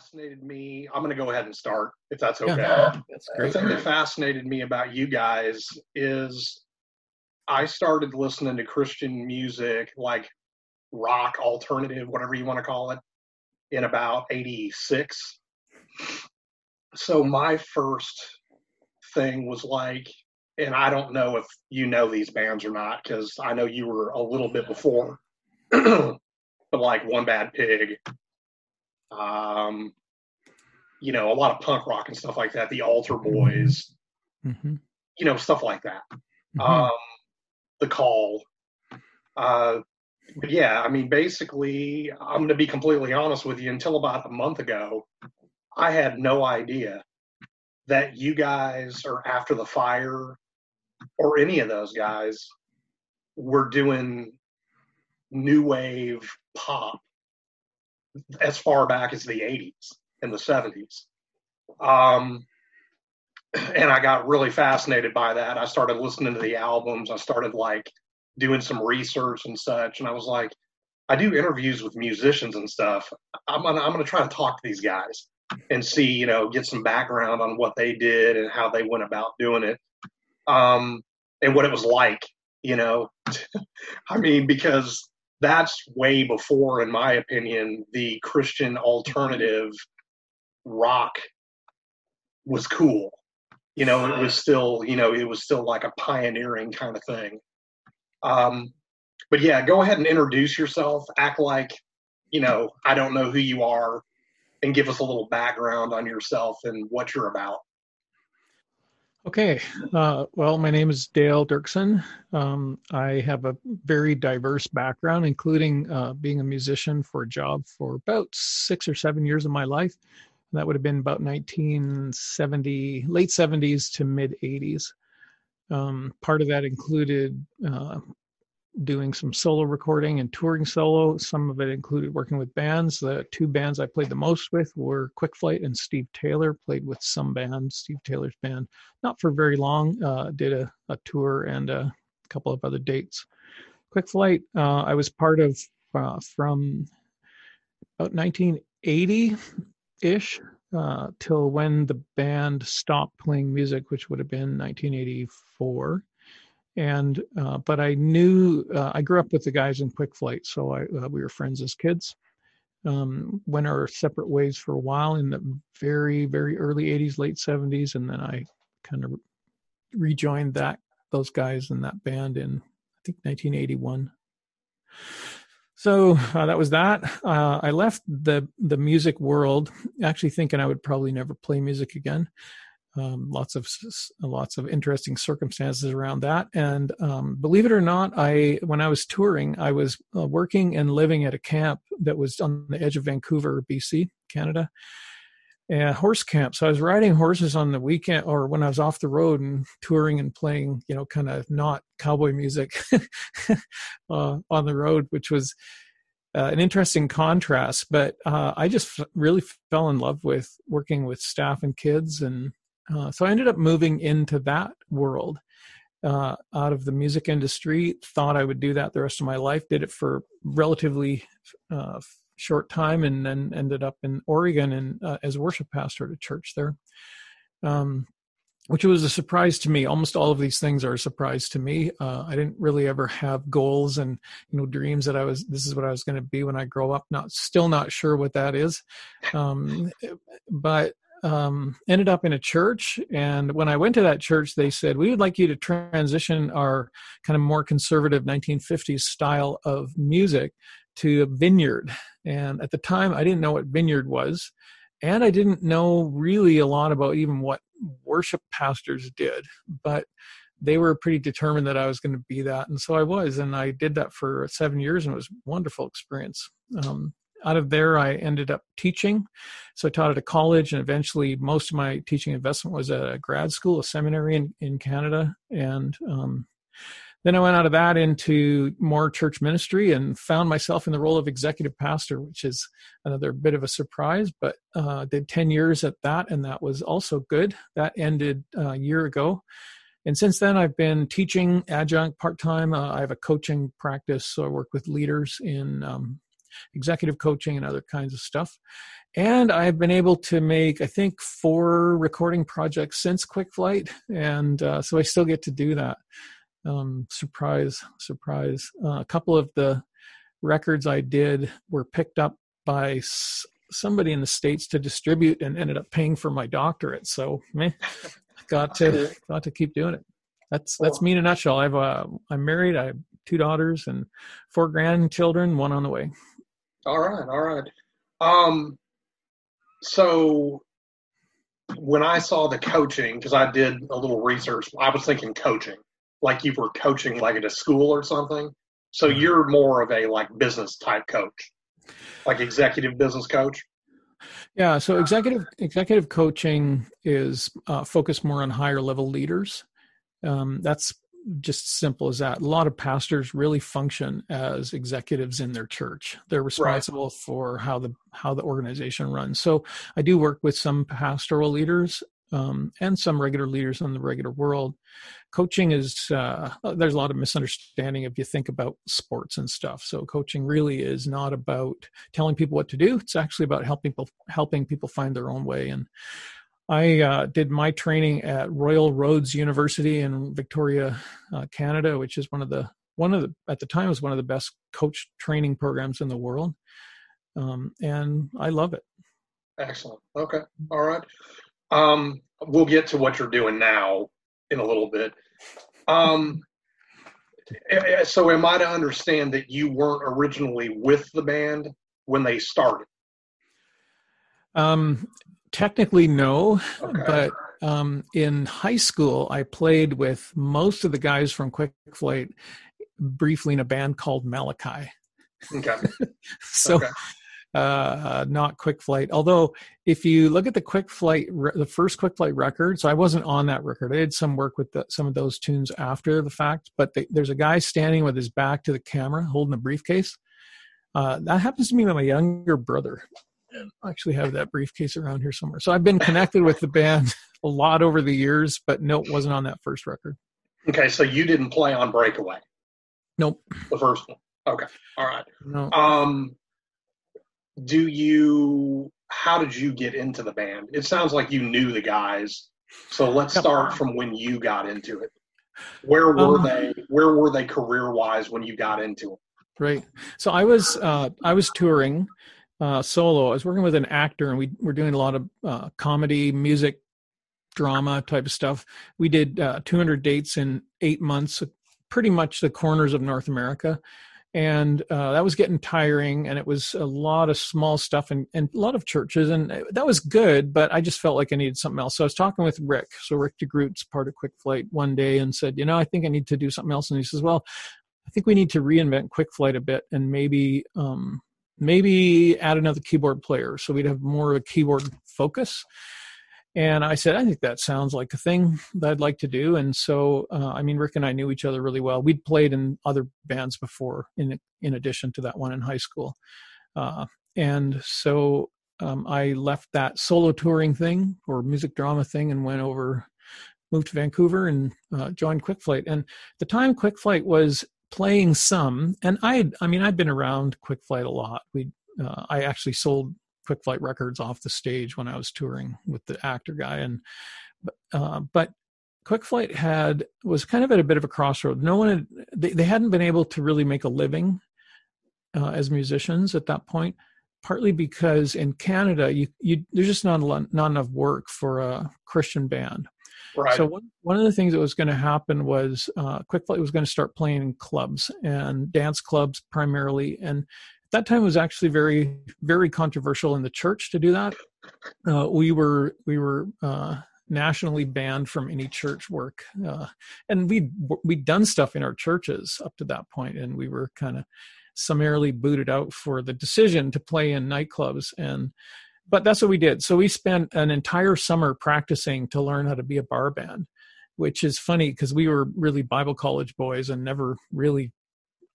fascinated me, I'm going to go ahead and start if that's okay. Yeah, that's great. The thing that fascinated me about you guys is I started listening to Christian music, like rock, alternative, whatever you want to call it, in about 86. So my first thing was like, and I don't know if you know these bands or not, because I know you were a little bit before, but like One Bad Pig, um, you know, a lot of punk rock and stuff like that, the Altar Boys, Mm-hmm. you know, stuff like that. Mhm. Um, the Call. Uh, but yeah, I mean, basically, I'm going to be completely honest with you. Until about a month ago, I had no idea that you guys or After the Fire or any of those guys were doing new wave pop as far back as the 80s and the 70s. Um, and I got really fascinated by that. I started listening to the albums. I started like doing some research and such. And I was like, I do interviews with musicians and stuff. I'm gonna I'm gonna try to talk to these guys and see, you know, get some background on what they did and how they went about doing it, um, and what it was like. You know, I mean, because that's way before, in my opinion, the Christian alternative rock was cool. You know, it was still, you know, it was still like a pioneering kind of thing. Um, but yeah, go ahead and introduce yourself. Act like, you know, I don't know who you are, and give us a little background on yourself and what you're about. Okay. Uh, well, my name is Dale Dirksen. Um, I have a very diverse background, including uh, being a musician for a job for about six or seven years of my life. That would have been about 1970, late 70s to mid 80s. Um, part of that included uh, doing some solo recording and touring solo. Some of it included working with bands. The two bands I played the most with were Quick Flight and Steve Taylor. Played with some band, Steve Taylor's band, not for very long. Uh, did a, a tour and a couple of other dates. Quick Flight, uh, I was part of uh, from about 1980 ish uh, till when the band stopped playing music, which would have been 1984 and uh, but I knew uh, I grew up with the guys in Quick Flight, so I, uh, we were friends as kids. Um, went our separate ways for a while in the very very early '80s, late '70s, and then I kind of rejoined that those guys in that band in I think 1981. So uh, that was that. Uh, I left the the music world, actually thinking I would probably never play music again um, lots of lots of interesting circumstances around that. And um, believe it or not, I when I was touring, I was uh, working and living at a camp that was on the edge of Vancouver, BC, Canada, a horse camp. So I was riding horses on the weekend or when I was off the road and touring and playing, you know, kind of not cowboy music uh, on the road, which was. Uh, an interesting contrast, but uh, I just f- really fell in love with working with staff and kids and uh, so I ended up moving into that world uh, out of the music industry. Thought I would do that the rest of my life. Did it for relatively uh, short time, and then ended up in Oregon and uh, as worship pastor at a church there. Um, which was a surprise to me. Almost all of these things are a surprise to me. Uh, I didn't really ever have goals and you know dreams that I was. This is what I was going to be when I grow up. Not still not sure what that is, um, but um, ended up in a church. And when I went to that church, they said, We would like you to transition our kind of more conservative 1950s style of music to a vineyard. And at the time, I didn't know what vineyard was. And I didn't know really a lot about even what worship pastors did. But they were pretty determined that I was going to be that. And so I was. And I did that for seven years and it was a wonderful experience. Um, out of there, I ended up teaching. So I taught at a college, and eventually, most of my teaching investment was at a grad school, a seminary in, in Canada. And um, then I went out of that into more church ministry and found myself in the role of executive pastor, which is another bit of a surprise, but uh, did 10 years at that, and that was also good. That ended uh, a year ago. And since then, I've been teaching adjunct part time. Uh, I have a coaching practice, so I work with leaders in um, executive coaching and other kinds of stuff. and I've been able to make I think four recording projects since Quick Flight, and uh, so I still get to do that. Um, surprise, surprise! Uh, a couple of the records I did were picked up by s- somebody in the states to distribute, and ended up paying for my doctorate. So, meh, got to got to keep doing it. That's that's me in a nutshell. I've uh, I'm married. I have two daughters and four grandchildren. One on the way. All right, all right. Um, so when I saw the coaching, because I did a little research, I was thinking coaching, like you were coaching like at a school or something. So you're more of a like business type coach, like executive business coach. Yeah, so executive executive coaching is uh, focused more on higher level leaders. Um, that's just simple as that. A lot of pastors really function as executives in their church. They're responsible right. for how the how the organization runs. So I do work with some pastoral leaders um, and some regular leaders in the regular world. Coaching is uh, there's a lot of misunderstanding if you think about sports and stuff. So coaching really is not about telling people what to do. It's actually about helping people helping people find their own way. And I uh, did my training at Royal Roads University in Victoria, uh, Canada, which is one of the one of the at the time was one of the best coach training programs in the world, um, and I love it. Excellent. Okay. All right. Um, we'll get to what you're doing now in a little bit. Um, so, am I to understand that you weren't originally with the band when they started? Um, technically no, okay. but um, in high school I played with most of the guys from Quick Flight briefly in a band called Malachi. Okay. so. Okay. Uh, not Quick Flight. Although, if you look at the Quick Flight, the first Quick Flight record, so I wasn't on that record. I did some work with the, some of those tunes after the fact. But they, there's a guy standing with his back to the camera, holding a briefcase. Uh, that happens to me with my younger brother I actually have that briefcase around here somewhere. So I've been connected with the band a lot over the years, but no, it wasn't on that first record. Okay, so you didn't play on Breakaway. Nope. The first one. Okay. All right. No. Um do you how did you get into the band? It sounds like you knew the guys. So let's start from when you got into it. Where were um, they where were they career wise when you got into it? Right. So I was uh I was touring uh, solo. I was working with an actor, and we were doing a lot of uh, comedy, music, drama type of stuff. We did uh, 200 dates in eight months, pretty much the corners of North America, and uh, that was getting tiring. And it was a lot of small stuff and, and a lot of churches, and that was good. But I just felt like I needed something else. So I was talking with Rick. So Rick DeGroot's part of Quick Flight one day, and said, you know, I think I need to do something else. And he says, well. I think we need to reinvent Quick Flight a bit and maybe um, maybe add another keyboard player so we'd have more of a keyboard focus. And i said i think that sounds like a thing that i'd like to do. And so uh, i mean rick and i knew each other really well. We'd played in other bands before in in addition to that one in high school. Uh, and so um, i left that solo touring thing or music drama thing and went over moved to vancouver and uh, joined quick flight. And the time quick flight was playing some, and I I mean I've been around Quick Flight a lot. We uh, I actually sold Quick Flight records off the stage when I was touring with the actor guy, and uh, but Quick Flight had was kind of at a bit of a crossroad. No one had they, they hadn't been able to really make a living uh, as musicians at that point. Partly because in Canada, you, you there's just not lot, not enough work for a Christian band. Right. So one, one of the things that was going to happen was uh, Quick Flight was going to start playing in clubs and dance clubs primarily, and at that time it was actually very very controversial in the church to do that. Uh, we were we were uh, nationally banned from any church work, uh, and we we'd done stuff in our churches up to that point, and we were kind of summarily booted out for the decision to play in nightclubs and but that's what we did. So we spent an entire summer practicing to learn how to be a bar band, which is funny because we were really Bible college boys and never really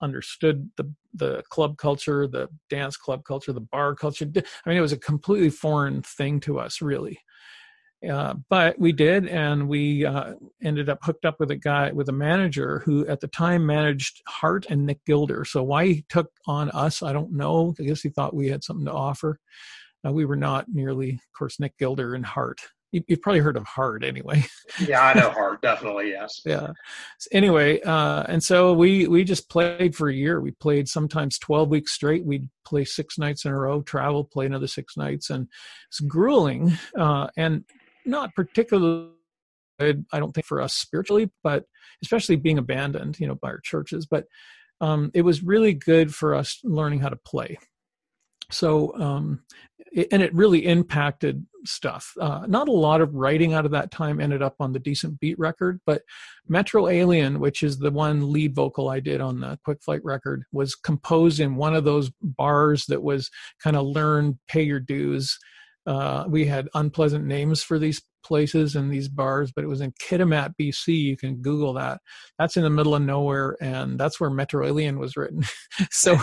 understood the the club culture, the dance club culture, the bar culture. I mean, it was a completely foreign thing to us, really. Uh, but we did, and we uh, ended up hooked up with a guy with a manager who, at the time, managed Hart and Nick Gilder. So why he took on us, I don't know. I guess he thought we had something to offer. Uh, we were not nearly, of course, Nick Gilder and Hart. You, have probably heard of Hart anyway. yeah, I know Hart, definitely, yes. yeah. Anyway, uh, and so we we just played for a year. We played sometimes twelve weeks straight. We'd play six nights in a row, travel, play another six nights, and it's grueling uh, and not particularly good. I don't think for us spiritually, but especially being abandoned, you know, by our churches. But um, it was really good for us learning how to play. So, um, it, and it really impacted stuff. Uh, not a lot of writing out of that time ended up on the Decent Beat record, but Metro Alien, which is the one lead vocal I did on the Quick Flight record, was composed in one of those bars that was kind of learn, pay your dues. Uh, we had unpleasant names for these places and these bars, but it was in Kitimat, BC. You can Google that. That's in the middle of nowhere, and that's where Metro Alien was written. so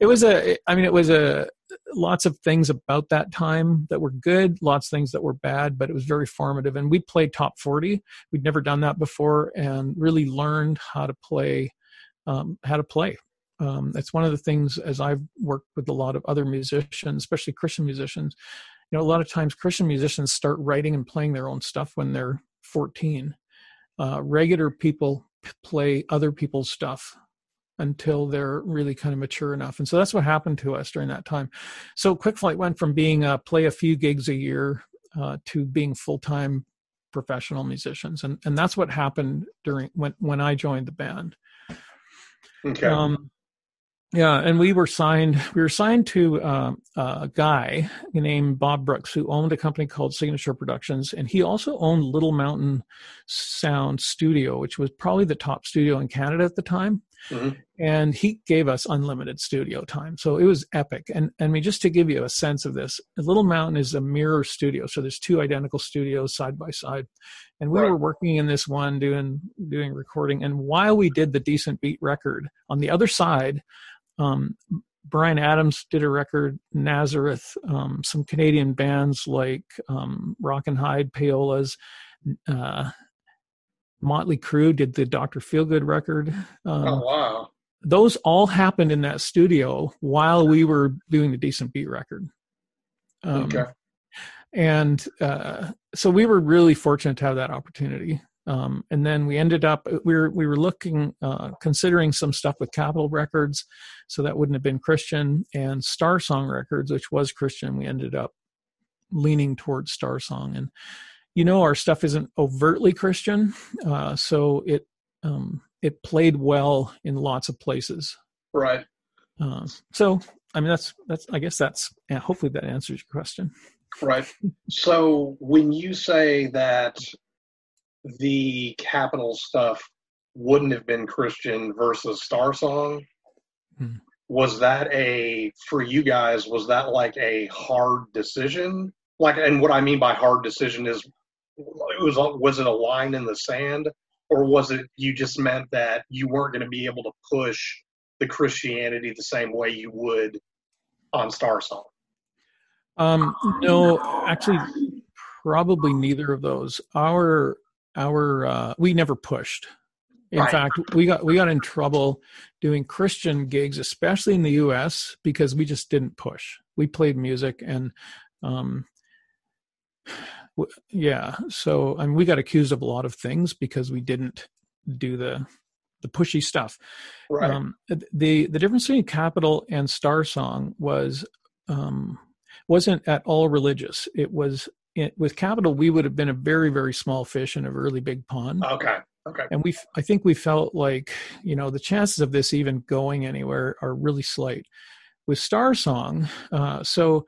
it was a, I mean, it was a, lots of things about that time that were good, lots of things that were bad, but it was very formative. And we played top 40. We'd never done that before and really learned how to play, um, how to play. Um, it's one of the things as I've worked with a lot of other musicians, especially Christian musicians, you know a lot of times christian musicians start writing and playing their own stuff when they're 14 uh, regular people play other people's stuff until they're really kind of mature enough and so that's what happened to us during that time so quick flight went from being uh, play a few gigs a year uh, to being full-time professional musicians and and that's what happened during when when i joined the band okay um, yeah, and we were signed. We were signed to uh, a guy named Bob Brooks who owned a company called Signature Productions, and he also owned Little Mountain Sound Studio, which was probably the top studio in Canada at the time. Mm-hmm. And he gave us unlimited studio time, so it was epic. And and I mean, just to give you a sense of this, Little Mountain is a mirror studio, so there's two identical studios side by side, and we right. were working in this one doing doing recording. And while we did the decent beat record, on the other side um, Bryan Adams did a record, Nazareth, um, some Canadian bands like um, Rock and Hyde, Payolas, uh, Motley Crue did the Dr. Feelgood record. Um, oh, wow. Those all happened in that studio while we were doing the Decent Beat record. Um, okay. And uh, so we were really fortunate to have that opportunity. Um, and then we ended up we were we were looking uh, considering some stuff with Capitol Records, so that wouldn't have been Christian, and Star Song Records, which was Christian. We ended up leaning towards Star Song, and you know our stuff isn't overtly Christian, uh, so it um, it played well in lots of places. Right. Uh, so I mean that's that's I guess that's hopefully that answers your question. Right. So when you say that the Capitol stuff wouldn't have been Christian versus Star Song. Hmm. Was that a for you guys? Was that like a hard decision? Like, and what I mean by hard decision is, it was was it a line in the sand, or was it you just meant that you weren't going to be able to push the Christianity the same way you would on Star Song? Um, no, actually, probably neither of those. Our our uh, we never pushed. In right. fact, we got we got in trouble doing Christian gigs, especially in the U.S., because we just didn't push. We played music, and um, yeah, so I mean, we got accused of a lot of things because we didn't do the the pushy stuff. Right. Um, the the difference between Capitol and Star Song was um, wasn't at all religious. It was it, with Capitol we would have been a very, very small fish in a really big pond. Okay. Okay. And we, I think we felt like, you know, the chances of this even going anywhere are really slight. With Star Song, uh, so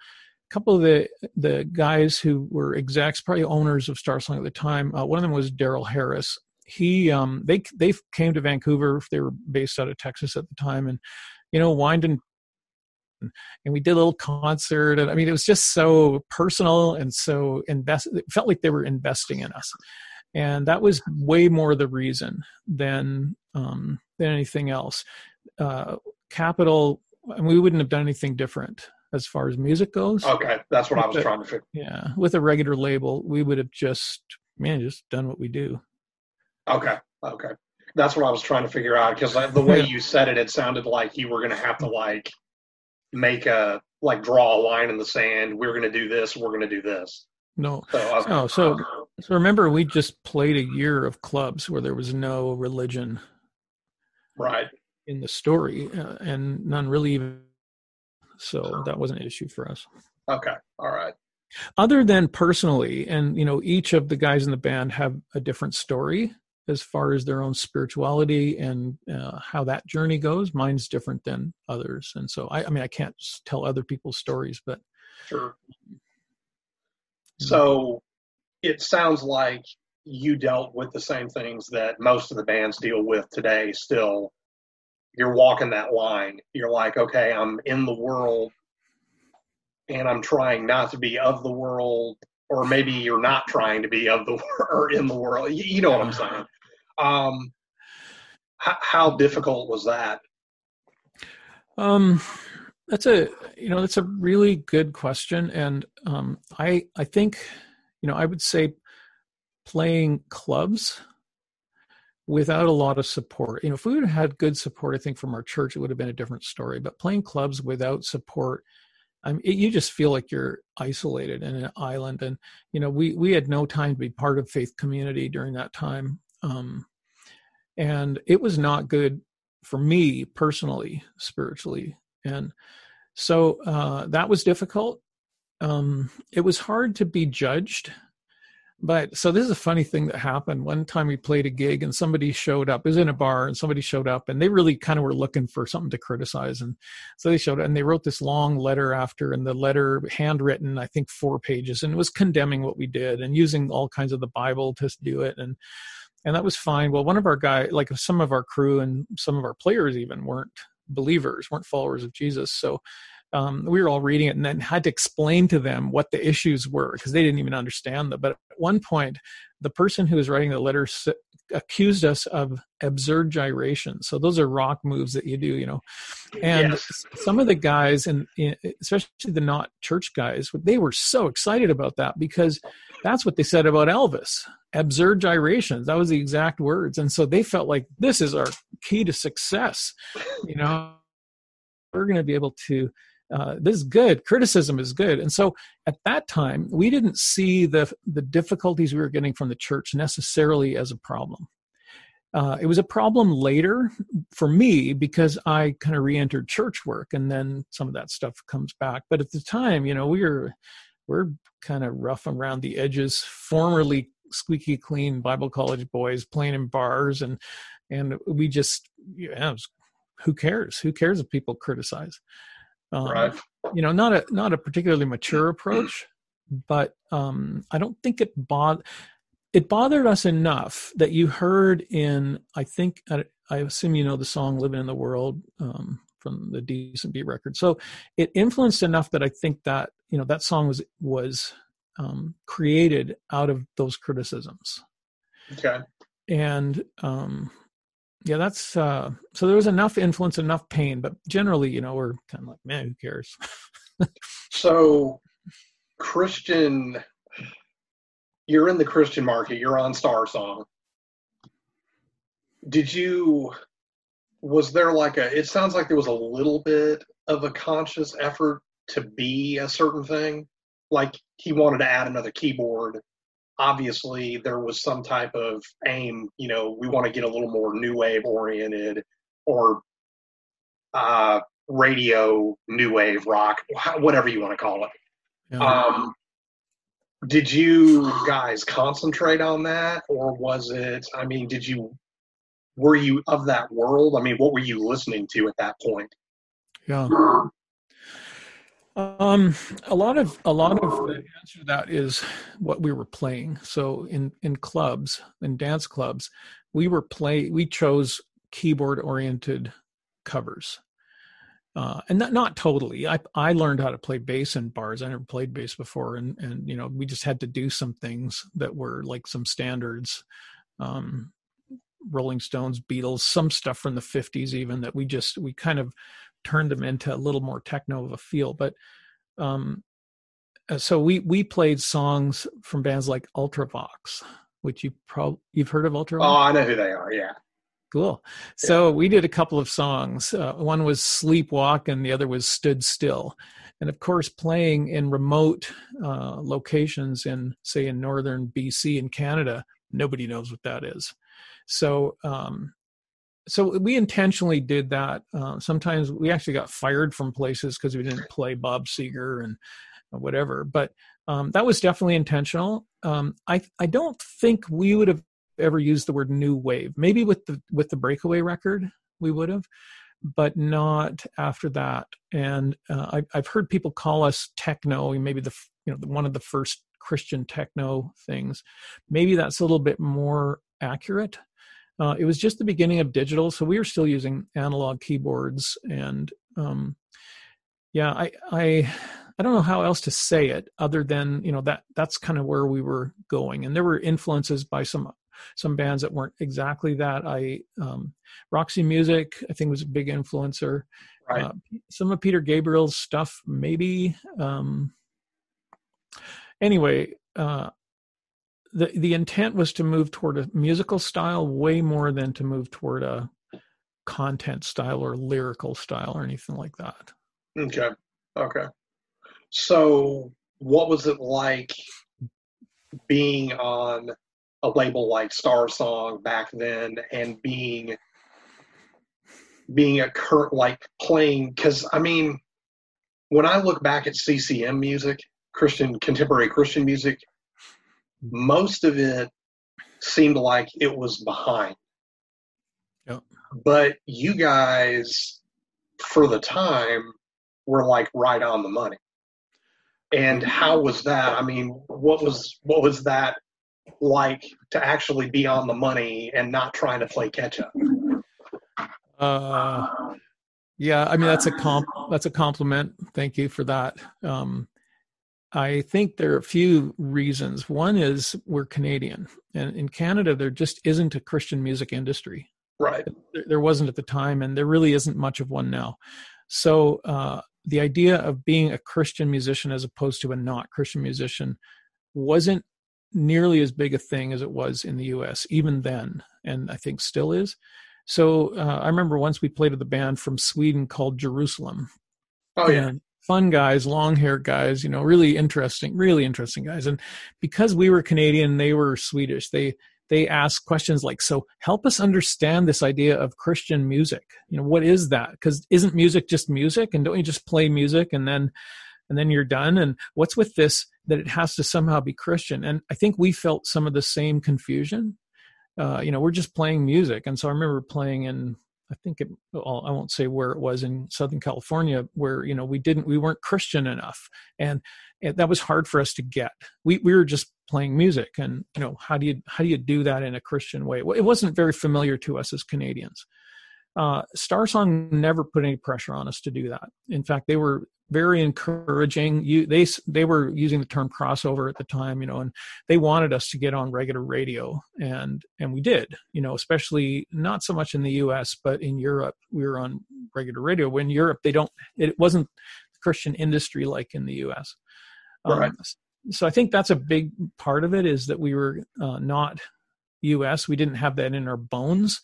couple of the the guys who were execs, probably owners of Star Song at the time, uh, one of them was Darrell Harris. He, um, they they came to Vancouver. They were based out of Texas at the time, and you know, Winden and we did a little concert and i mean it was just so personal and so invest it felt like they were investing in us and that was way more the reason than um, than anything else uh, Capitol and we wouldn't have done anything different as far as music goes okay that's what with i was trying to figure yeah with a regular label we would have just man just done what we do okay okay that's what i was trying to figure out because the way you said it it sounded like you were going to have to like make a like draw a line in the sand. We're going to do this. We're going to do this. No. So, okay. No. So, so remember, we just played a year of clubs where there was no religion right in the story, uh, and none really even. So that wasn't an issue for us. Okay. All right. Other than personally, and you know, each of the guys in the band have a different story as far as their own spirituality and uh, how that journey goes. Mine's different than others, and so I, I mean, I can't tell other people's stories, but sure. So it sounds like you dealt with the same things that most of the bands deal with today still you're walking that line you're like okay i'm in the world and i'm trying not to be of the world or maybe you're not trying to be of the or in the world. You know what i'm saying? Um how, how difficult was that? Um that's a you know that's a really good question. And um i i think you know i would say playing clubs without a lot of support. You know, if we would have had good support, I think from our church, it would have been a different story. But playing clubs without support, I mean, it, you just feel like you're isolated in an island. And you know, we we had no time to be part of faith community during that time, um, and it was not good for me personally, spiritually, and so uh, that was difficult. Um, it was hard to be judged but so this is a funny thing that happened. One time we played a gig and somebody showed up. It was in a bar and somebody showed up and they really kind of were looking for something to criticize. And so they showed up and they wrote this long letter after and the letter handwritten, I think four pages, and it was condemning what we did and using all kinds of the Bible to do it. And and that was fine. Well, one of our guys, like some of our crew and some of our players even weren't believers, weren't followers of Jesus. So um, we were all reading it and then had to explain to them what the issues were because they didn't even understand them. But at one point, the person who was writing the letter accused us of absurd gyrations. So those are rock moves that you do, you know. And yes. some of the guys, and especially the not church guys, they were so excited about that because that's what they said about Elvis. Absurd gyrations. That was the exact words. And so they felt like this is our key to success. You know, we're going to be able to uh, this is good. Criticism is good. And so at that time we didn't see the the difficulties we were getting from the church necessarily as a problem. Uh, it was a problem later for me because i kind of re-entered church work and then some of that stuff comes back. But at the time you know we were we're kind of rough around the edges formerly squeaky clean bible college boys playing in bars and and we just yeah, was, who cares? Who cares if people criticize um, right. You know, not a not a particularly mature approach, but um, I don't think it bothered it bothered us enough that you heard in I think I, I assume you know the song "Living in the World" um, from the Decent Beat record. So it influenced enough that I think that you know that song was was um, created out of those criticisms. Okay. And um, yeah that's uh so there was enough influence enough pain but generally you know we're kind of like man who cares? So christian you're in the christian market you're on star song. Did you was there like a it sounds like there was a little bit of a conscious effort to be a certain thing? Like he wanted to add another keyboard obviously there was some type of aim you know we want to get a little more new wave oriented or uh, radio new wave rock whatever you want to call it. Yeah. um, did you guys concentrate on that or was it i mean did you were you of that world? I mean what were you listening to at that point? Yeah um, a lot of a lot of the answer to that is what we were playing. So in in clubs, in dance clubs, we were play. We chose keyboard oriented covers, uh, and not not totally. I I learned how to play bass in bars. I never played bass before, and and you know we just had to do some things that were like some standards. Um, Rolling Stones, Beatles, some stuff from the 50s even that we just we kind of turned them into a little more techno of a feel. But um, uh, so we we played songs from bands like Ultravox, which you probably you've heard of Ultravox. Oh, I know who they are. Yeah. Cool. So yeah. we did a couple of songs. Uh, one was Sleepwalk, and the other was Stood Still. and of course playing in remote uh, locations in say in northern bc in canada nobody knows what that is so um, so we intentionally did that uh, sometimes we actually got fired from places because we didn't play bob seger and whatever but um, that was definitely intentional um, i i don't think we would have ever used the word new wave maybe with the with the breakaway record we would have but not after that. And uh, I, have heard people call us techno, maybe the you know the, one of the first Christian techno things. Maybe that's a little bit more accurate. Uh, it was just the beginning of digital, so we were still using analog keyboards, and um, yeah, I, I I don't know how else to say it other than you know that that's kind of where we were going, and there were influences by some some bands that weren't exactly that. I um, Roxy Music, I think, was a big influencer. Right. Uh, some of Peter Gabriel's stuff, maybe. Um, anyway, uh, the the intent was to move toward a musical style way more than to move toward a content style or lyrical style or anything like that. Okay. Okay. So, what was it like being on a label like Star Song back then and being being a cur- like playing because I mean when I look back at CCM music, Christian contemporary Christian music, most of it seemed like it was behind. Yep. But you guys, for the time, were like right on the money. And how was that? I mean, what was what was that like to actually be on the money and not trying to play catch up? Uh, yeah, I mean that's a comp that's a compliment. Thank you for that. Um, I think there are a few reasons. One is we're Canadian, and in Canada there just isn't a Christian music industry. Right. There, wasn't at the time, and there really isn't much of one now. So uh, the idea of being a Christian musician as opposed to a not Christian musician wasn't nearly as big a thing as it was in the US, even then, and I think still is. So uh, I remember once we played with a band from Sweden called Jerusalem. Oh, yeah. Fun guys, long hair guys, you know, really interesting, really interesting guys. And because we were Canadian, they were Swedish. They they asked questions like, "So help us understand this idea of Christian music. You know, what is that? Because isn't music just music? And don't you just play music and then and then you're done? And what's with this that it has to somehow be Christian. And I think we felt some of the same confusion. Uh, you know, we're just playing music. And so I remember playing in, I think it, well, I won't say where it was in Southern California, where, you know, we didn't, we weren't Christian enough. And that was hard for us to get. We, we were just playing music. And, you know, how do you, how do you do that in a Christian way? It wasn't very familiar to us as Canadians. Uh, never put any pressure on us to do that. In fact, they were very encouraging. You, they, they were using the term crossover at the time, you know, and they wanted us to get on regular radio, and and we did, you know, especially not so much in the U.S. but in Europe, we were on regular radio. When Europe, they don't, it wasn't Christian industry like in the U.S. Right. Um, so I think that's a big part of it is that we were uh, not U.S. We didn't have that in our bones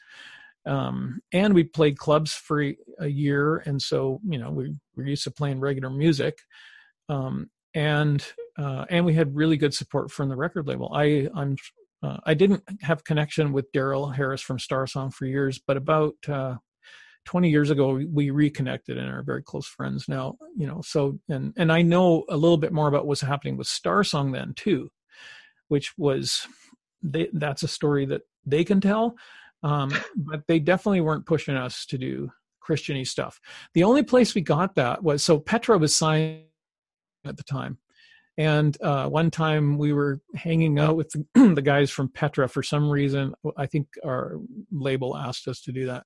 um, and we played clubs for a year. And so you know we were used to playing regular music. Um, and uh, and we had really good support from the record label. I i'm uh, i didn't have connection with darrell harris from star song for years but about uh, 20 years ago we reconnected and are very close friends now you know. So and and i know a little bit more about what's happening with star song then too which was they, that's a story that they can tell um, but they definitely weren't pushing us to do Christiany stuff. The only place we got that was so Petra was signed at the time. And uh, one time we were hanging out with the, the, guys from Petra for some reason. I think our label asked us to do that.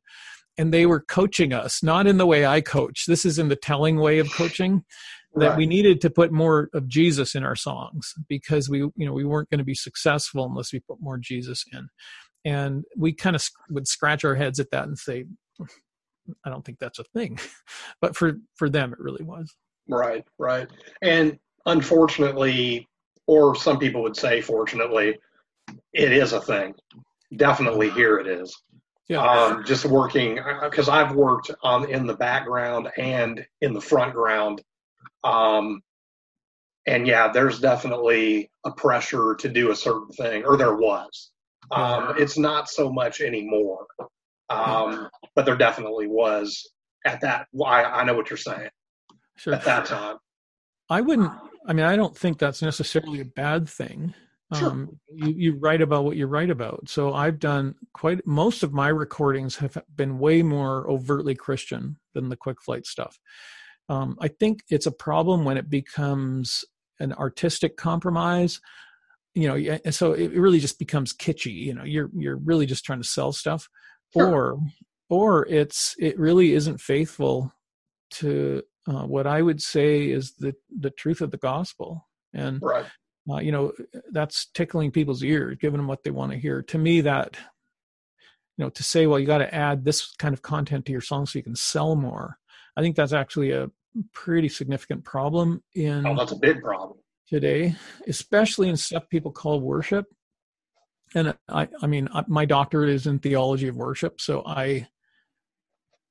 And they were coaching us, not in the way I coach. This is in the telling way of coaching that right. we needed to put more of Jesus in our songs because we, you know, we weren't going to be successful unless we put more Jesus in and we kind of would scratch our heads at that and say i don't think that's a thing. But for for them it really was. Right right. And unfortunately or some people would say fortunately it is a thing. Definitely here it is. Yeah. Um, just working because I've worked on in the background and in the front ground Um, and yeah, there's definitely a pressure to do a certain thing, or there was. Um, it's not so much anymore, um, but there definitely was at that. I, I know what you're saying. Sure. At that time, I wouldn't. I mean, I don't think that's necessarily a bad thing. Sure. Um, you, you write about what you write about. So I've done quite most of my recordings have been way more overtly Christian than the quick flight stuff. Um, I think it's a problem when it becomes an artistic compromise. You know, and so it really just becomes kitschy. You know, you're you're really just trying to sell stuff, Sure. or or it's it really isn't faithful to uh, what I would say is the the truth of the gospel. And right. uh, you know that's tickling people's ears giving them what they want to hear to me that you know to say well you got to add this kind of content to your song so you can sell more i think that's actually a pretty significant problem in Oh, that's a big problem. Today especially in stuff people call worship and i i mean I- my doctorate is in theology of worship so i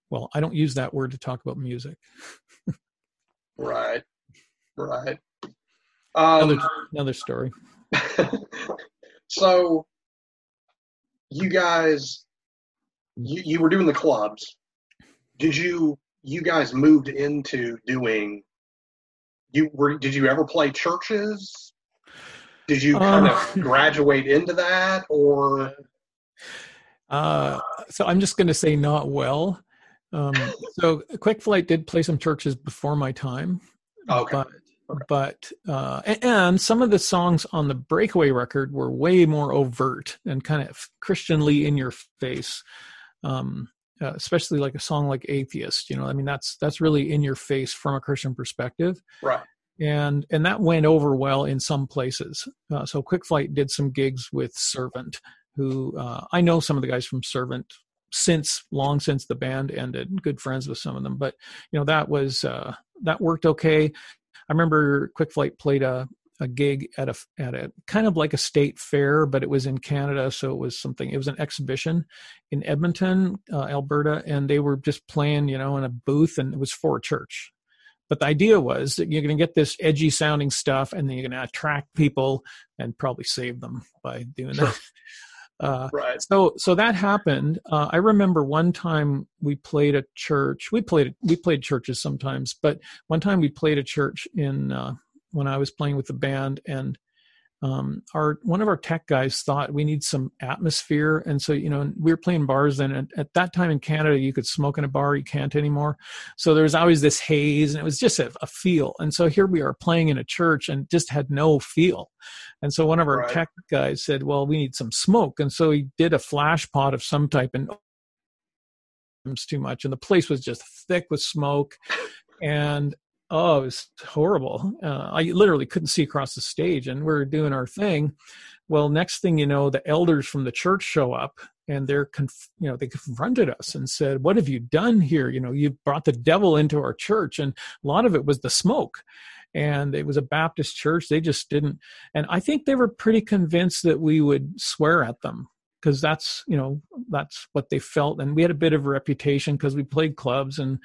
well i don't use that word to talk about music Right. Right. another, Um, another story so you guys you, you were doing the clubs did you you guys moved into doing you were did you ever play churches did you kind Um, of graduate into that or Uh, so I'm just going to say not well. Um, so Quick Flight did play some churches before my time, okay but Okay. but uh, a- and some of the songs on the Breakaway record were way more overt and kind of Christianly in your face. Um, uh, especially like a song like Atheist, you know, I mean that's that's really in your face from a Christian perspective right and and that went over well in some places. Uh, so Quick Flight did some gigs with Servant, who uh, I know some of the guys from Servant since long since the band ended. Good friends with some of them, but you know that was uh, that worked okay. I remember Quick Flight played a a gig at a at a kind of like a state fair, but it was in Canada, so it was something. It was an exhibition in Edmonton, uh, Alberta, and they were just playing, you know, in a booth, and it was for a church. But the idea was that you're going to get this edgy sounding stuff, and then you're going to attract people and probably save them by doing Sure. that. Uh, right so so that happened. Uh, I remember one time we played a church. We played we played churches sometimes, but one time we played a church in uh, when I was playing with the band, and um, our one of our tech guys thought we need some atmosphere, and so you know we were playing bars then. And at that time in Canada, you could smoke in a bar, you can't anymore. So there was always this haze, and it was just a, a feel. And so here we are playing in a church, and just had no feel. And so one of our Right. tech guys said, "Well, we need some smoke," and so he did a flash pot of some type, and too much, and the place was just thick with smoke, and oh, it was horrible. Uh, I literally couldn't see across the stage, and we are doing our thing. Well, next thing you know, the elders from the church show up, and they're conf- you know they confronted us and said, "What have you done here? You know, you brought the devil into our church," and a lot of it was the smoke and it was a Baptist church. They just didn't, and I think they were pretty convinced that we would swear at them because that's you know that's what they felt, and we had a bit of a reputation because we played clubs and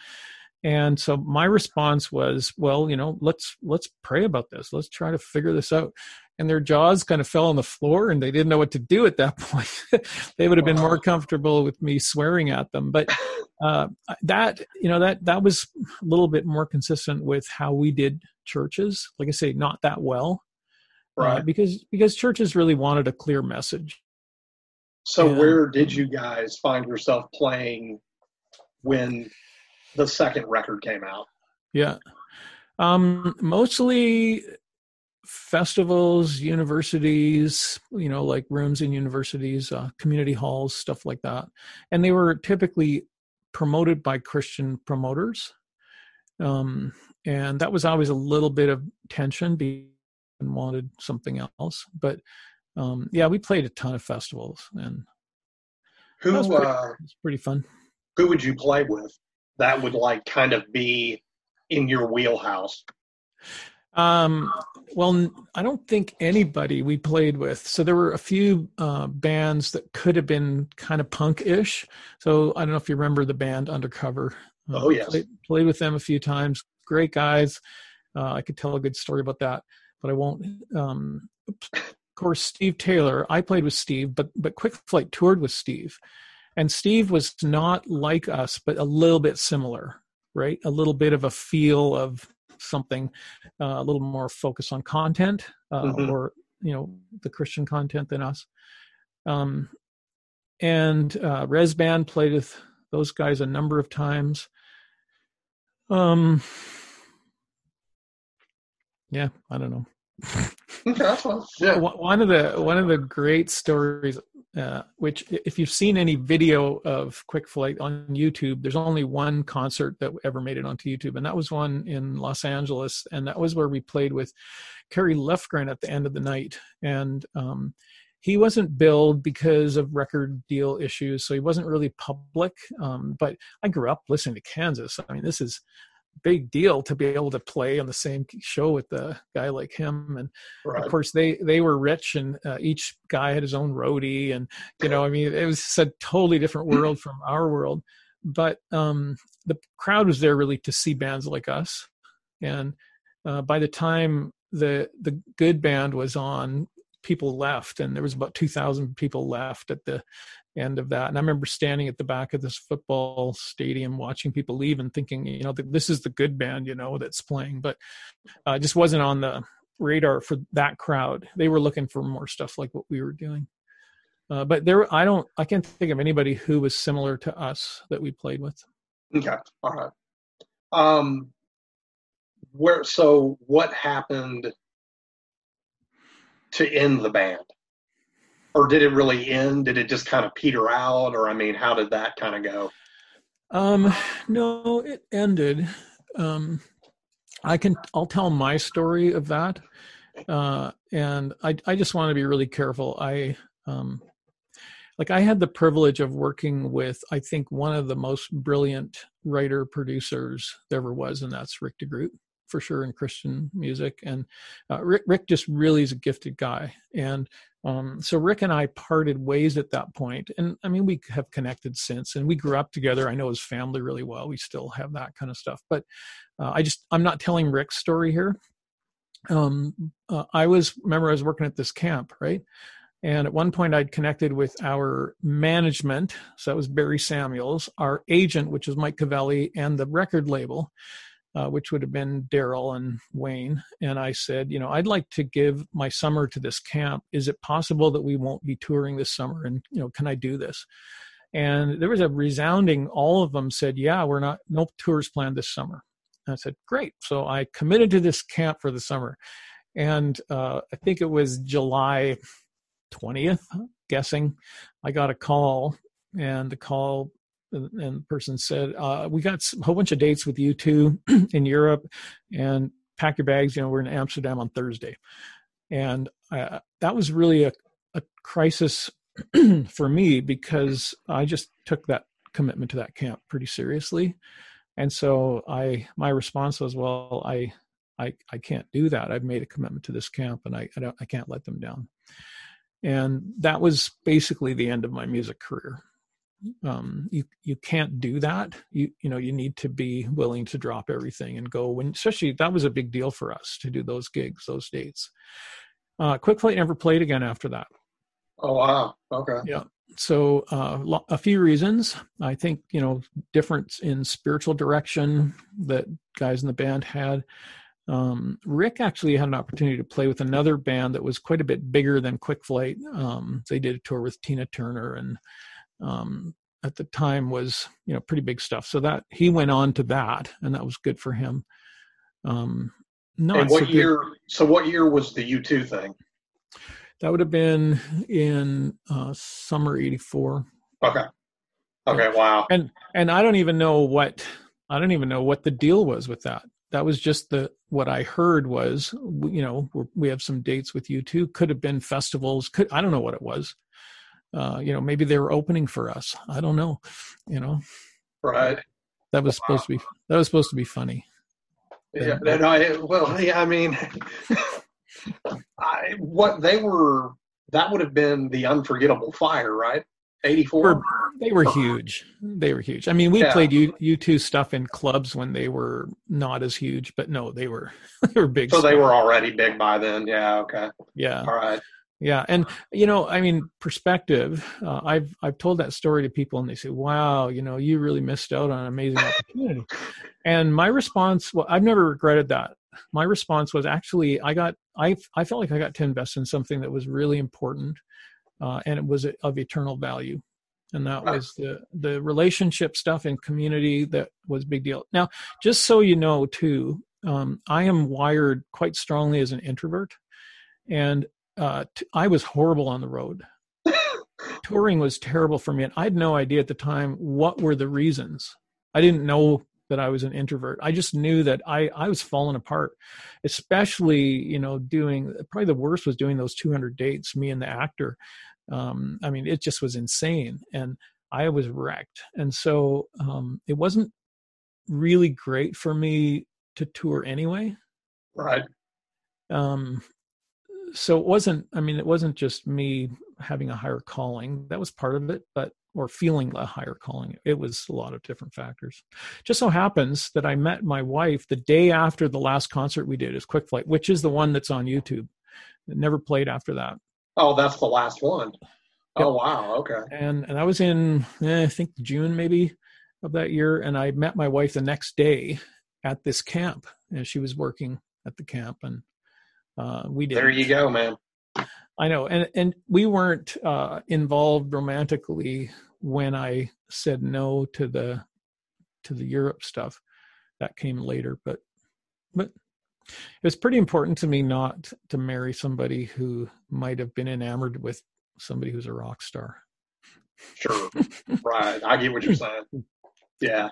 and so my response was, well, you know, let's let's pray about this. Let's try to figure this out. And their jaws kind of fell on the floor, and they didn't know what to do at that point. they would have been more comfortable with me swearing at them, but uh, that you know that that was a little bit more consistent with how we did churches. Like I say, not that well, uh, right because because churches really wanted a clear message. so yeah. where did you guys find yourself playing when the second record came out. Yeah, um, mostly festivals, universities, you know, like rooms in universities, uh, community halls, stuff like that, and they were typically promoted by Christian promoters. Um, and that was always a little bit of tension being wanted something else. But um yeah we played a ton of festivals and who was pretty, uh, was pretty fun. who would you play with that would like kind of be in your wheelhouse um well I don't think anybody we played with so there were a few uh bands that could have been kind of punk-ish so i don't know if you remember the band undercover Uh, Oh, yes. played, played with them a few times great guys Uh, I could tell a good story about that, but I won't. Um, of course, Steve Taylor. I played with Steve, but but Quick Flight toured with Steve, and Steve was not like us, but a little bit similar, right? A little bit of a feel of something, uh, a little more focus on content, uh, mm-hmm. or you know, the Christian content than us. Um, and uh, Rez Band played with those guys a number of times. Um, yeah, I don't know. yeah. One of the one of the great stories, uh, which if you've seen any video of Quick Flight on YouTube, there's only one concert that ever made it onto YouTube, and that was one in Los Angeles, and that was where we played with Kerry Livgren at the end of the night, and um, he wasn't billed because of record deal issues, so he wasn't really public. Um, but I grew up listening to Kansas. I mean, this is big deal to be able to play on the same show with a guy like him and right. of course they they were rich and uh, each guy had his own roadie and you know i mean it was a totally different world from our world but um the crowd was there really to see bands like us and uh, by the time the the good band was on people left and there was about 2000 people left at the end of that. And i remember standing at the back of this football stadium watching people leave and thinking you know this is the good band you know that's playing. But uh, just wasn't on the radar for that crowd. They were looking for more stuff like what we were doing. Uh, but there i don't i can't think of anybody who was similar to us that we played with. Okay. All right. Um where so what happened to end the band? Or did it really end? Did it just kind of peter out? Or I mean, how did that kind of go? Um, no, it ended. Um, I can I'll tell my story of that. Uh, and I I just want to be really careful. I um like I had the privilege of working with I think one of the most brilliant writer producers there ever was, and that's Rick DeGroot for sure in Christian music. And uh, Rick, Rick just really is a gifted guy. And um, so Rick and I parted ways at that. And I mean, we have connected since and we grew up together. I know his family really well. We still have that kind of stuff. But uh, I just, I'm not telling Rick's story here. Um, uh, I was, remember, I was working at this camp, right? And at one point, I'd connected with our management. So that was Barry Samuels, our agent, which was Mike Cavelli, and the record label uh, which would have been Darrell and Wayne. And I said, you know, I'd like to give my summer to this camp. Is it possible that we won't be touring this summer? And, you know, can I do this? And there was a resounding, all of them said, yeah, we're not, no tours planned this summer. And I said, great. So I committed to this camp for the summer. And uh, I think it was July 20th, guessing, I got a call. And the call and the person said, uh, "We got a whole bunch of dates with U2 in Europe, and pack your bags. You know, we're in Amsterdam on Thursday." And uh, that was really a, a crisis for me because I just took that commitment to that camp pretty seriously, and so I my response was, "Well, I I I can't do that. I've made a commitment to this camp, and I I, don't, I can't let them down." And that was basically the end of my music career um, you you can't do that. You you know you need to be willing to drop everything and go. When especially that was a big deal for us to do those gigs, those dates. Uh, Quick Flight never played again after that. Oh wow! Okay. Yeah. So uh, a few reasons. I think you know difference in spiritual direction that guys in the band had. Um, Rick actually had an opportunity to play with another band that was quite a bit bigger than Quick Flight. Um, they did a tour with Tina Turner and um, at the time was you know pretty big stuff. So that he went on to that, and that was good for him. Um, no, and what so year? Good. So what year was the U2 thing? That would have been in uh, summer '84. Okay. Okay. Wow. And and I don't even know what I don't even know what the deal was with that. That was just the what I heard was you know we have some dates with U2. Could have been festivals. Could I don't know what it was uh, you know, maybe they were opening for us. I don't know. You know, right? That was wow. supposed to be that was supposed to be funny. Yeah, and I well, yeah, I mean, I, what they were that would have been the unforgettable fire, right? Eighty four. they were huge. They were huge. I mean, we Yeah. played U U2 stuff in clubs when they were not as huge, but no, they were they were big. So they were already big by then. Yeah. Okay. yeah. All right. Yeah, and you know, I mean, perspective. Uh, I've I've told that story to people, and they say, "Wow, you know, you really missed out on an amazing opportunity." and my response, well, I've never regretted that. My response was actually, I got, I I felt like I got to invest in something that was really important, uh, and it was of eternal value, and that was the the relationship stuff and community that was big deal. Now, just so you know, too, um, I am wired quite strongly as an introvert, and uh, t- I was horrible on the road. Touring was terrible for me, and I had no idea at the time what were the reasons. I didn't know that I was an introvert. I just knew that I I was falling apart, especially you know doing probably the worst was doing those 200 dates. Me and the actor. Um, I mean, it just was insane, and I was wrecked. And so um, it wasn't really great for me to tour anyway Right. um so it wasn't i mean it wasn't just me having a higher calling that was part of it but or feeling a higher calling it was a lot of different factors just so happens that i met my wife the day after the last concert we did is quick flight which is the one that's on youtube it never played after that Oh, that's the last one. Yep. Oh, wow. Okay. and and i was in eh, i think june maybe of that year and i met my wife the next day at this camp and she was working at the camp and uh, we did There you go, man. I know, and and we weren't uh, involved romantically when I said no to the to the Europe stuff. That came later, but but it was pretty important to me not to marry somebody who might have been enamored with somebody who's a rock star. Sure. right. I get what you're saying. Yeah.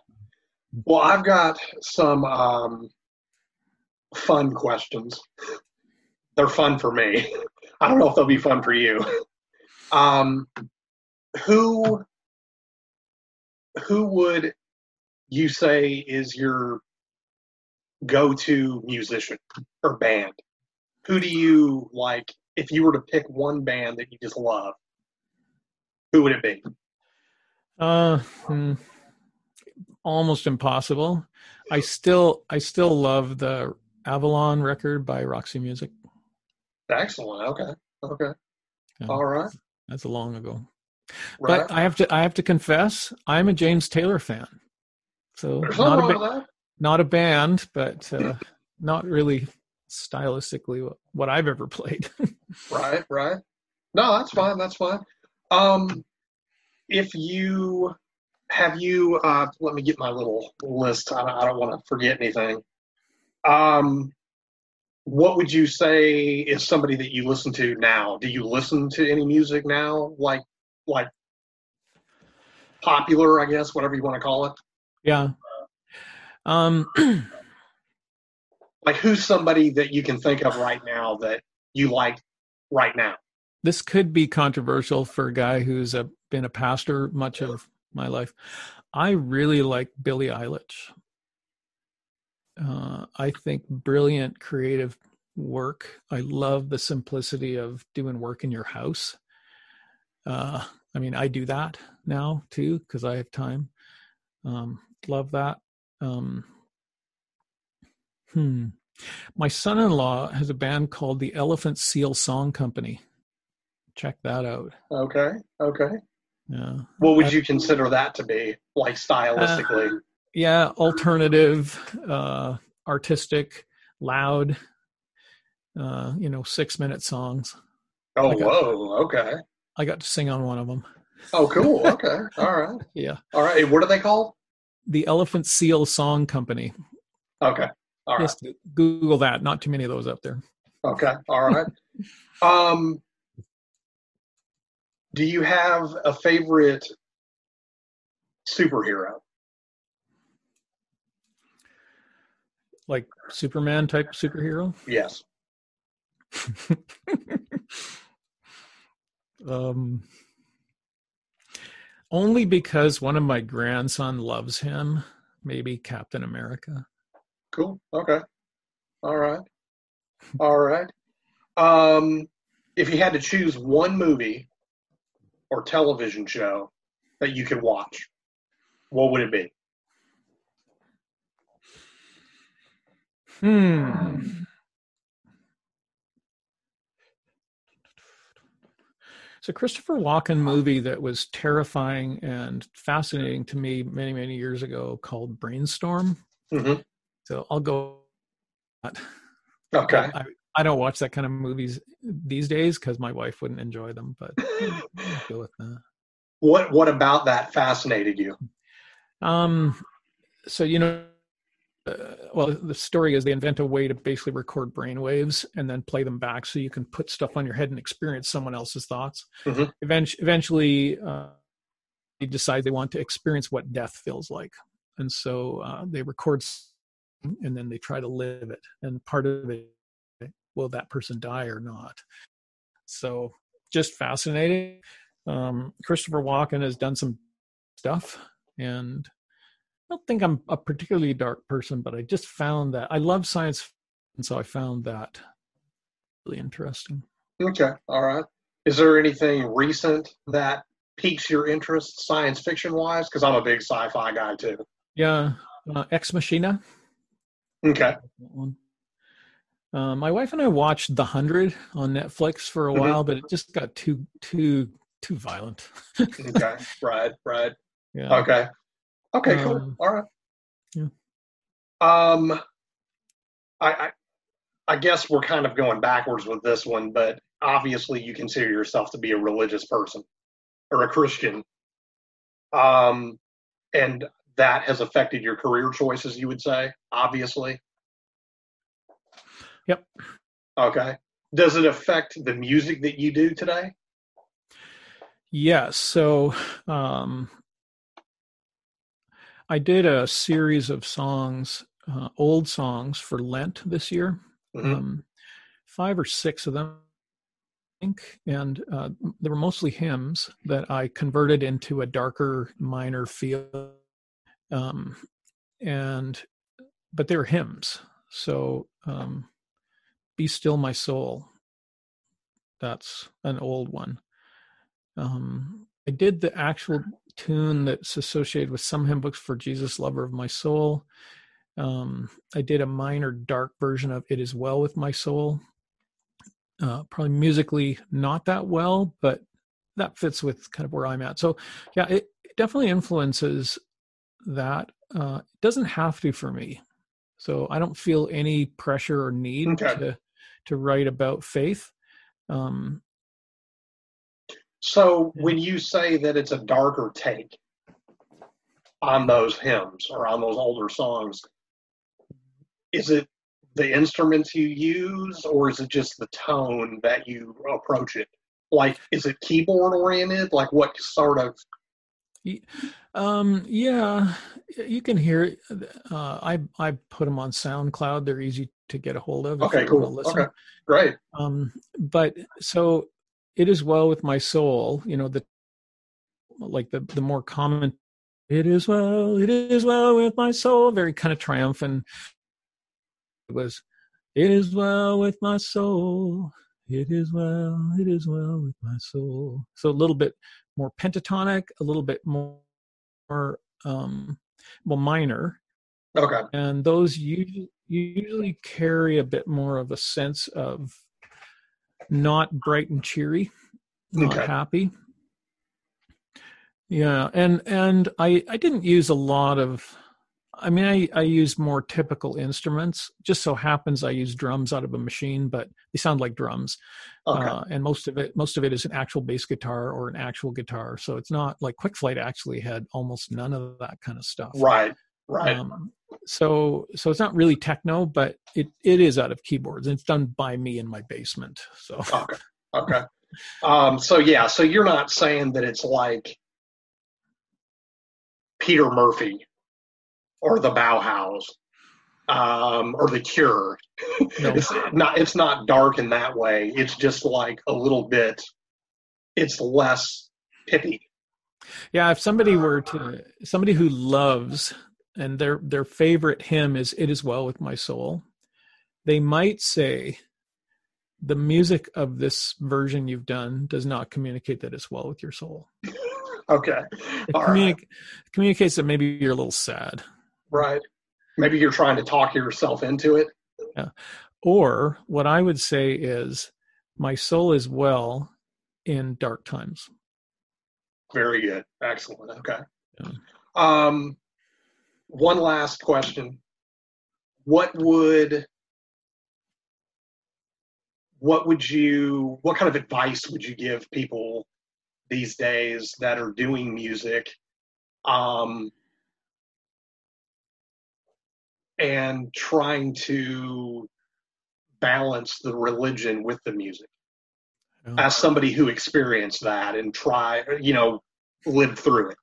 Well, I've got some um, fun questions. They're fun for me. I don't know if they'll be fun for you. Um, who who would you say is your go-to musician or band? Who do you like if you were to pick one band that you just love? Who would it be? Uh, hmm, almost impossible. I still I still love the Avalon record by Roxy Music. Excellent. Okay. Okay. Yeah, All right. That's a long ago. Right. But I have to I have to confess, I'm a James Taylor fan. So not a ba- not a band, but uh, not really stylistically what, what I've ever played. Right. Right. No, that's fine. That's fine. Um, if you have you, uh, let me get my little list. I don't, I don't want to forget anything. Um, what would you say is somebody that you listen to now? Do you listen to any music now, like like popular? I guess whatever you want to call it. yeah. Um Like who's somebody that you can think of right now that you like right now? this could be controversial for a guy who's a, been a pastor much of my life. I really like Billie Eilish. Uh, I think brilliant creative work. I love the simplicity of doing work in your house. Uh, I mean, I do that now too because I have time. Um, love that. Um, hmm. My son-in-law has a band called the Elephant Seal Song Company. Check that out. Okay. Okay. Yeah. What would I- you consider that to be, like stylistically? Yeah alternative uh artistic loud uh you know six minute songs oh, got- whoa. Okay. i got to sing on one of them Oh, cool. Okay. All right. yeah All right. What are they called? the elephant seal song company Okay. All right. just google that not too many of those up there Okay. All right. um, do you have a favorite superhero? Like superman type superhero Yes. um only because one of my grandson loves him maybe captain america Cool. Okay. All right. All right. Um, if you had to choose one movie or television show that you could watch, what would it be? Hmm. It's a Christopher Walken movie that was terrifying and fascinating to me many, many years ago called Brainstorm. Mm-hmm. So I'll go. Okay. I, I don't watch that kind of movies these days because my wife wouldn't enjoy them, but I'll go with that. What What about that fascinated you? Um, so you know, uh, well, the story is they invent a way to basically record brain waves and then play them back, so you can put stuff on your head and experience someone else's thoughts. Mhm. Eventually, eventually, uh, they decide they want to experience what death feels like, and so uh, they record, and then they try to live it. And part of it, will that person die or not? So, just fascinating. Um, Christopher Walken has done some stuff, and don't think I'm a particularly dark person, but I just found that I love science, and so I found that really interesting. Okay. All right. Is there anything recent that piques your interest, science fiction wise? Because I'm a big sci-fi guy too. Yeah, uh, Ex Machina. Okay. Uh, my wife and I watched The Hundred on Netflix for a Mhm. while, but it just got too too too violent. Okay. right. Right. yeah. Okay. Okay. Cool. Um, All right. yeah. Um, I, I I guess we're kind of going backwards with this one, but obviously you consider yourself to be a religious person or a Christian. Um, and that has affected your career choices, you would say, obviously. Yep. Okay. Does it affect the music that you do today? Yes. So um, I did a series of songs, uh, old songs for Lent this year. Mhm. Um, five or six of them, I think, and uh, they were mostly hymns that I converted into a darker minor feel. Um, and but they were hymns. So um, "Be Still My Soul." That's an old one. Um, I did the actual tune that's associated with some hymn books for Jesus, Lover of My Soul. Um, I did a minor dark version of It Is Well With My Soul. Uh, probably musically not that well, but that fits with kind of where I'm at. So, yeah, it, it definitely influences that. Uh, it doesn't have to for me. So I don't feel any pressure or need Okay. to to write about faith. Um, So when you say that it's a darker take on those hymns or on those older songs, is it the instruments you use or is it just the tone that you approach it? Like, is it keyboard oriented? Like, what sort of? Um, yeah, you can hear it. Uh, I I put them on SoundCloud. They're easy to get a hold of. Okay, cool. Listen. Okay, great. Um, but so it is well with my soul. You know the like the the more common. It is well. It is well with my soul. Very kind of triumphant. It was. It is well with my soul. It is well. It is well with my soul. So a little bit more pentatonic, a little bit more, more um, well minor, Okay, and those usually usually carry a bit more of a sense of not bright and cheery, not Okay. happy. Yeah, and and I I didn't use a lot of. I mean, I I use more typical instruments. Just so happens I use drums out of a machine, but they sound like drums. okay, Uh, and most of it most of it is an actual bass guitar or an actual guitar. So it's not like Quick Flight actually had almost none of that kind of stuff. right, right. Um, so so it's not really techno, but it it is out of keyboards. It's done by me in my basement. So Okay, okay. Um, so yeah, so you're not saying that it's like Peter Murphy or the Bauhaus um, or the Cure. No. It's not. It's not dark in that way. It's just like a little bit. It's less pithy. yeah, if somebody were to somebody who loves and their their favorite hymn is "It Is Well with My Soul," they might say the music of this version you've done does not communicate that it's well with your soul. okay. It communi- right. communicates that maybe you're a little sad. Right. Maybe you're trying to talk yourself into it. Yeah. Or what I would say is, my soul is well in dark times. Very good. Excellent. Okay. Yeah. Um, one last question. What would what would you what kind of advice would you give people these days that are doing music um, and trying to balance the religion with the music Yeah. as somebody who experienced that and try you know lived through it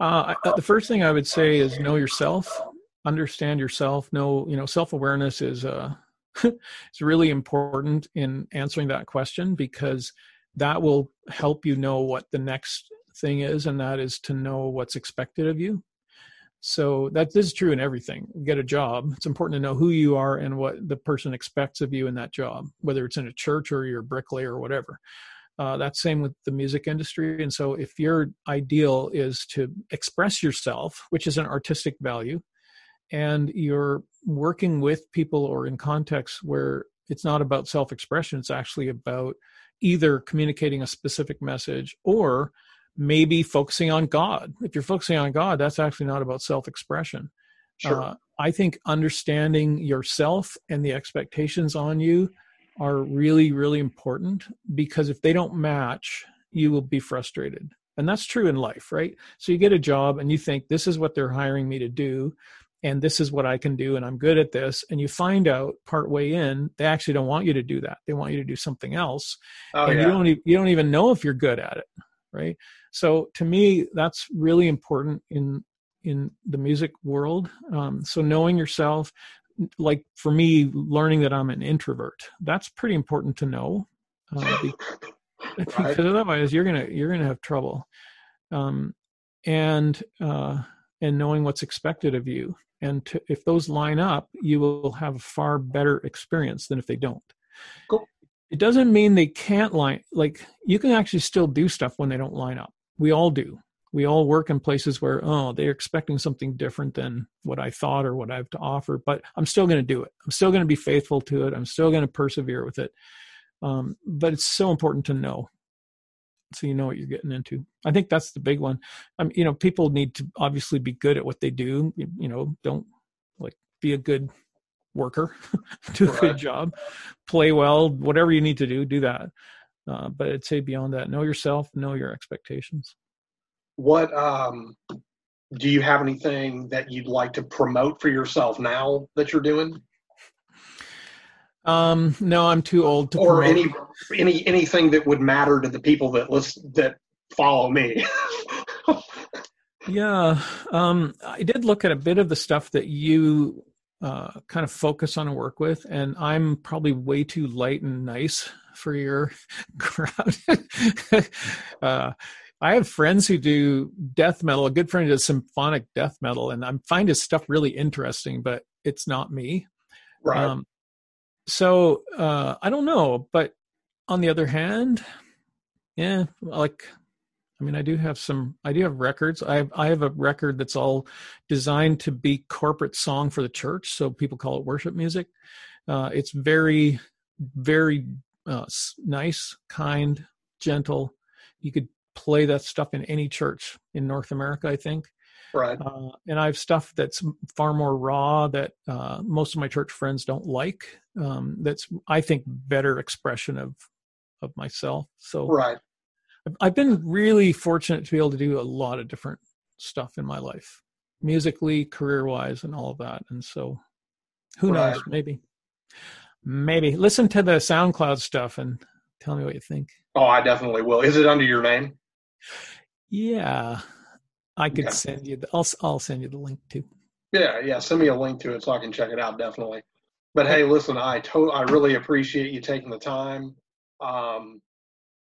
Uh, I- the first thing I would say is know yourself, understand yourself. Know you know self awareness is uh, is really important in answering that question because that will help you know what the next thing is, and that is to know what's expected of you. So that this is true in everything. You get a job. It's important to know who you are and what the person expects of you in that job, whether it's in a church or you're a bricklayer or whatever. Uh, that's same with the music industry. And so, if your ideal is to express yourself, which is an artistic value, and you're working with people or in contexts where it's not about self expression, it's actually about either communicating a specific message or maybe focusing on God. If you're focusing on God, that's actually not about self expression. sure Uh, I think understanding yourself and the expectations on you are really, really important because if they don't match, you will be frustrated. And that's true in life, right? So you get a job and you think, this is what they're hiring me to do, and this is what I can do, and I'm good at this. And you find out part way in, they actually don't want you to do that. They want you to do something else oh and yeah you don't e- you don't even know if you're good at it right so to me that's really important in in the music world um, so knowing yourself like for me learning that i'm an introvert that's pretty important to know uh, be- because otherwise you're gonna you're gonna have trouble. Um, and uh, and knowing what's expected of you and to, if those line up you will have a far better experience than if they don't. Cool. it doesn't mean they can't line like you can actually still do stuff when they don't line up. We all do we all work in places where oh they're expecting something different than what i thought or what i have to offer but i'm still going to do it. I'm still going to be faithful to it. I'm still going to persevere with it. Um, but it's so important to know so you know what you're getting into. I think that's the big one. Um, you know people need to obviously be good at what they do. You, you know don't like be a good worker do a good job play well whatever you need to do do that. Uh, but i'd say beyond that know yourself know your expectations what um do you have anything that you'd like to promote for yourself now that you're doing um no i'm too old to or promote. any any anything that would matter to the people that listen that follow me Yeah, um, I did look at a bit of the stuff that you uh, kind of focus on and work with, and I'm probably way too light and nice for your crowd. uh, I have friends who do death metal. A good friend does symphonic death metal, and I find his stuff really interesting, but it's not me. right Um, so uh, I don't know, but on the other hand, yeah, like I mean, I do have some. I do have records. I have I have a record that's all designed to be corporate song for the church, so people call it worship music. Uh, it's very, very uh, nice, kind, gentle. You could play that stuff in any church in North America, I think. right Uh, and I have stuff that's far more raw that uh, most of my church friends don't like. Um, that's I think better expression of of myself. So right I've- I've been really fortunate to be able to do a lot of different stuff in my life, musically, career wise, and all of that. And so, who knows? Maybe, maybe listen to the SoundCloud stuff and tell me what you think. oh i definitely will is it under your name Yeah, I could Okay. send you. The, I'll I'll send you the link too. yeah yeah send me a link to it so i can check it out definitely but hey listen i to- i really appreciate you taking the time um